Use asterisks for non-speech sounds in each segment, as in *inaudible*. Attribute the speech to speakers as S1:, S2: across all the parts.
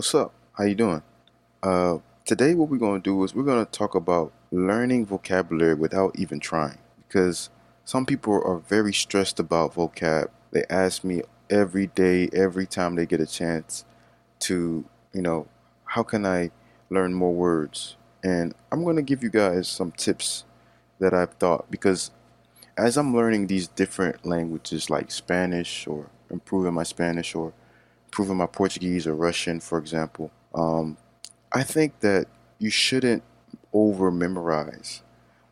S1: What's up? How you doing? Uh, today what we're going to do is we're going to talk about learning vocabulary without even trying because some people are very stressed about vocab. They ask me every day, every time they get a chance to, you know, how can I learn more words? And I'm going to give you guys some tips that I've thought because as I'm learning these different languages like Spanish or improving my Spanish or improving my Portuguese or Russian, for example, um, I think that you shouldn't over memorize.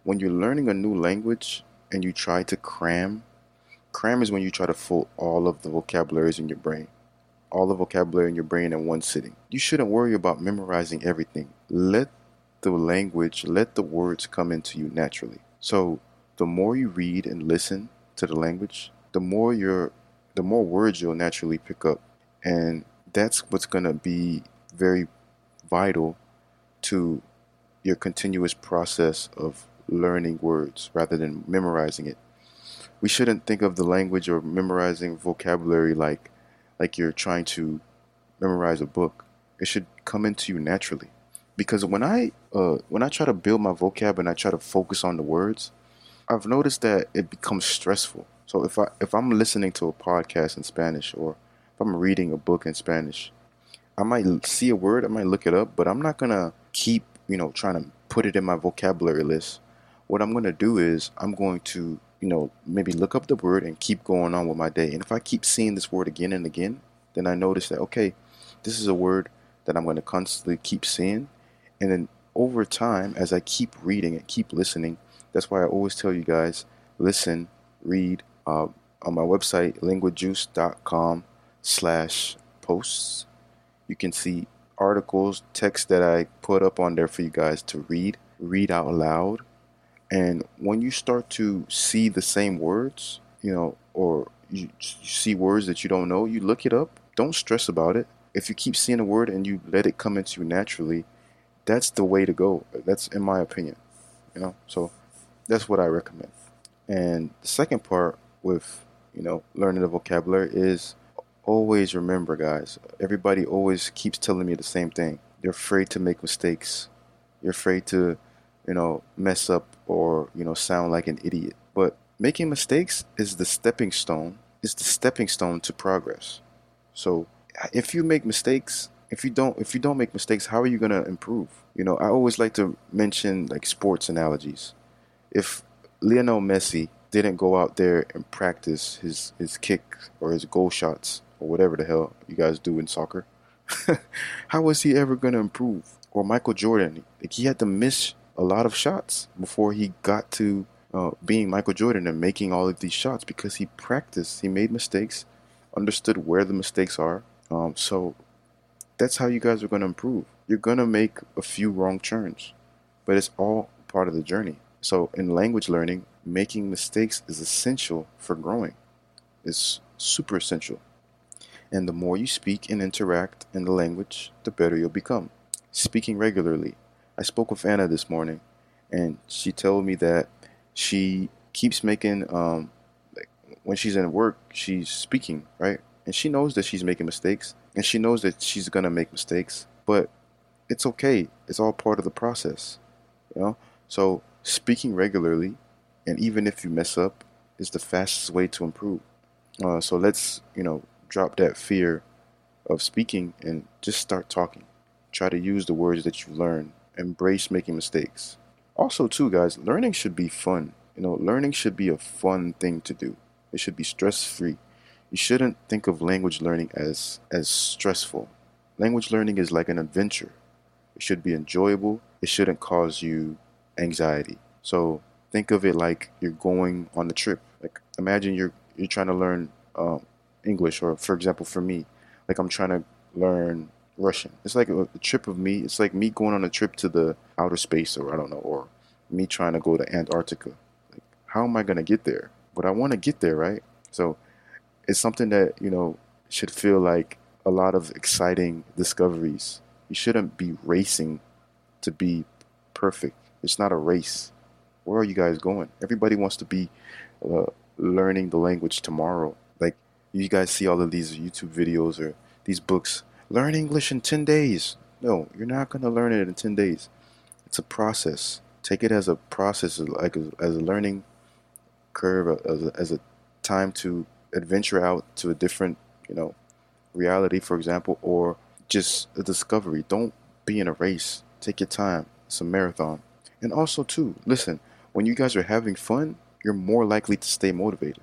S1: When you're learning a new language and you try to cram, cram is when you try to fill all of the vocabularies in your brain, all the vocabulary in your brain in one sitting. You shouldn't worry about memorizing everything. Let the language, let the words come into you naturally. So the more you read and listen to the language, the more you're the more words you'll naturally pick up. And that's what's going to be very vital to your continuous process of learning words rather than memorizing it. We shouldn't think of the language or memorizing vocabulary like like you're trying to memorize a book. It should come into you naturally. Because when I uh, when I try to build my vocab and I try to focus on the words, I've noticed that it becomes stressful. So if I if I'm listening to a podcast in Spanish or if I'm reading a book in Spanish, I might see a word, I might look it up, but I'm not gonna keep you know trying to put it in my vocabulary list. What I'm gonna do is I'm going to you know maybe look up the word and keep going on with my day. And if I keep seeing this word again and again, then I notice that okay, this is a word that I'm to constantly keep seeing, and then over time as I keep reading and keep listening, that's why I always tell you guys listen, read. Uh, on my website, linguajuice.com slash posts, you can see articles, text that I put up on there for you guys to read, read out loud. And when you start to see the same words, you know, or you, see words that you don't know, you look it up. Don't stress about it. If you keep seeing a word and you let it come into you naturally, that's the way to go. That's in my opinion. You know, so that's what I recommend. And the second part with, you know, learning the vocabulary is always remember, guys. Everybody always keeps telling me the same thing. You're afraid to make mistakes. You're afraid to, you know, mess up or, you know, sound like an idiot. But making mistakes is the stepping stone. It's the stepping stone to progress. So if you make mistakes, if you don't if you don't make mistakes, how are you gonna improve? You know, I always like to mention like sports analogies if Lionel Messi didn't go out there and practice his his kick or his goal shots or whatever the hell you guys do in soccer, *laughs* how was he ever going to improve? Or Michael Jordan, like he had to miss a lot of shots before he got to uh, being Michael Jordan and making all of these shots because he practiced, he made mistakes, understood where the mistakes are. Um, so that's how you guys are going to improve. You're going to make a few wrong turns, but it's all part of the journey. So, in language learning, making mistakes is essential for growing. It's super essential. And the more you speak and interact in the language, the better you'll become. Speaking regularly. I spoke with Anna this morning, and she told me that she keeps making, um, like when she's in work, she's speaking, right? And she knows that she's making mistakes, and she knows that she's gonna make mistakes, but it's okay. It's all part of the process, you know? So speaking regularly, and even if you mess up, is the fastest way to improve. Uh, so let's, you know, drop that fear of speaking and just start talking. Try to use the words that you learn. Embrace making mistakes. Also, too, guys, learning should be fun. You know, learning should be a fun thing to do. It should be stress free. You shouldn't think of language learning as as stressful. Language learning is like an adventure. It should be enjoyable. It shouldn't cause you anxiety. So think of it like you're going on a trip. Like imagine you're you're trying to learn um, English, or for example, for me, like I'm trying to learn Russian. It's like a, trip of me. It's like me going on a trip to the outer space, or I don't know, or me trying to go to Antarctica. Like, how am I gonna get there? But I want to get there, right? So it's something that you know should feel like a lot of exciting discoveries. You shouldn't be racing to be perfect. It's not a race. Where are you guys going? Everybody wants to be uh, learning the language tomorrow. You guys see all of these YouTube videos or these books learn English in 10 days. No, you're not going to learn it in 10 days. It's a process. Take it as a process, like a, as a learning curve, uh, as a, as a time to adventure out to a different, you know, reality, for example, or just a discovery. Don't be in a race. Take your time. It's a marathon. And also, too, listen, when you guys are having fun, you're more likely to stay motivated.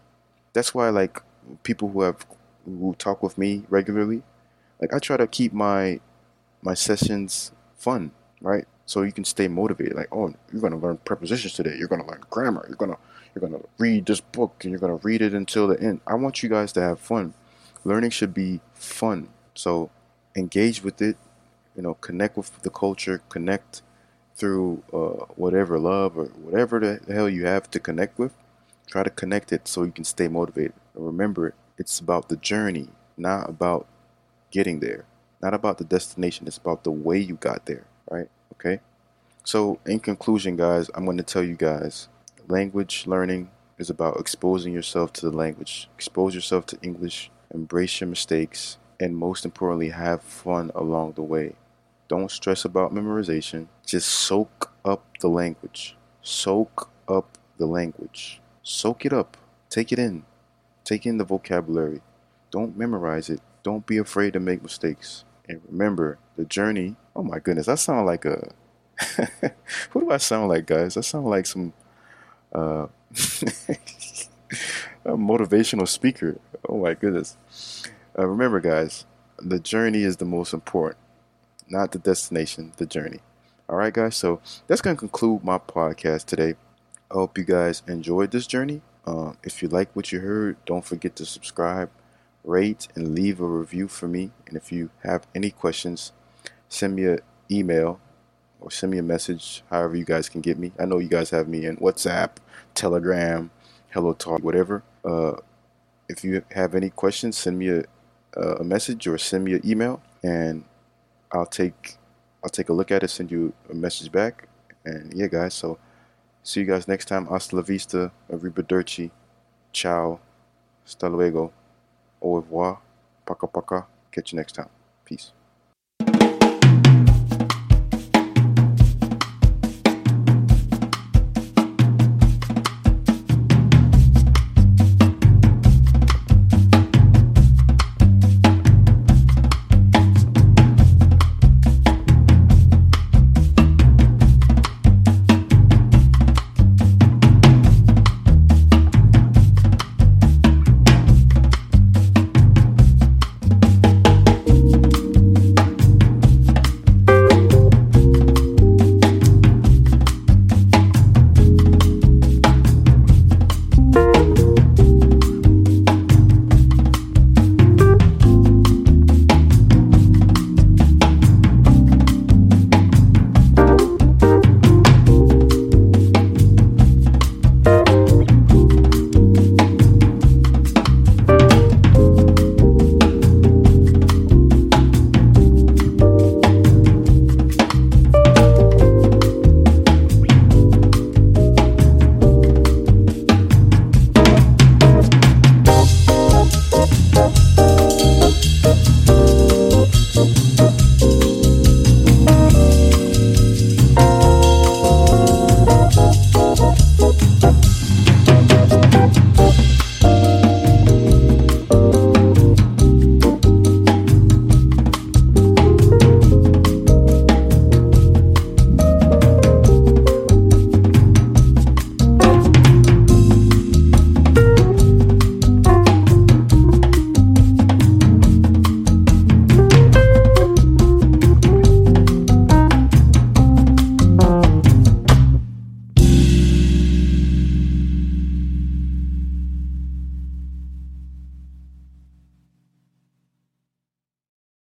S1: That's why, like, people who have who talk with me regularly, like I try to keep my my sessions fun, right? So you can stay motivated. Like, oh, you're gonna learn prepositions today. You're gonna learn grammar. You're gonna you're gonna read this book and you're gonna read it until the end. I want you guys to have fun. Learning should be fun. So engage with it. You know, connect with the culture. Connect through uh, whatever love or whatever the hell you have to connect with. Try to connect it so you can stay motivated. Remember, it's about the journey, not about getting there. Not about the destination. It's about the way you got there, right? Okay. So, in conclusion, guys, I'm going to tell you guys language learning is about exposing yourself to the language, expose yourself to English, embrace your mistakes, and most importantly, have fun along the way. Don't stress about memorization. Just soak up the language. Soak up the language. Soak it up. Take it in. Take in the vocabulary. Don't memorize it. Don't be afraid to make mistakes. And remember, the journey. Oh my goodness, I sound like a. *laughs* Who do I sound like, guys? I sound like some uh, *laughs* a motivational speaker. Oh my goodness. Uh, remember, guys, the journey is the most important, not the destination, the journey. All right, guys. So that's going to conclude my podcast today. I hope you guys enjoyed this journey. Uh, if you like what you heard, don't forget to subscribe, rate, and leave a review for me. And if you have any questions, send me an email or send me a message, however you guys can get me. I know you guys have me in WhatsApp, Telegram, Hello Talk, whatever. Uh, if you have any questions, send me a, a message or send me an email, and I'll take I'll take a look at it, send you a message back. And yeah, guys, so see you guys next time. Hasta la vista, arrivederci, ciao, hasta luego, au revoir, paka paka. Catch you next time. Peace.